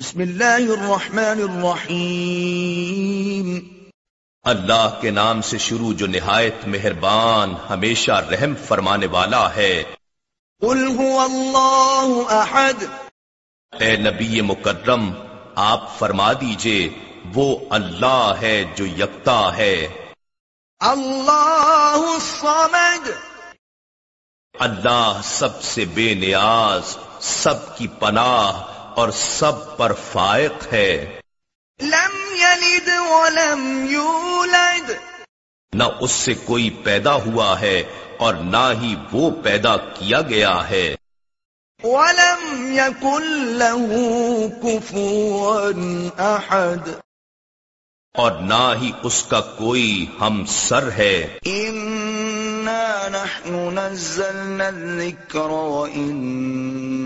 بسم اللہ الرحمن الرحیم۔ اللہ کے نام سے شروع جو نہایت مہربان ہمیشہ رحم فرمانے والا ہے۔ قل هو اللہ احد۔ اے نبی مکرم آپ فرما دیجیے وہ اللہ ہے جو یکتا ہے۔ اللہ الصمد۔ اللہ سب سے بے نیاز سب کی پناہ۔ اور سب پر فائق ہے۔ لم یلد ولم یولد۔ نہ اس سے کوئی پیدا ہوا ہے اور نہ ہی وہ پیدا کیا گیا ہے۔ ولم یکن له کفوا احد۔ اور نہ ہی اس کا کوئی ہم سر ہے۔ انا نحن نزلنا الذکر وانا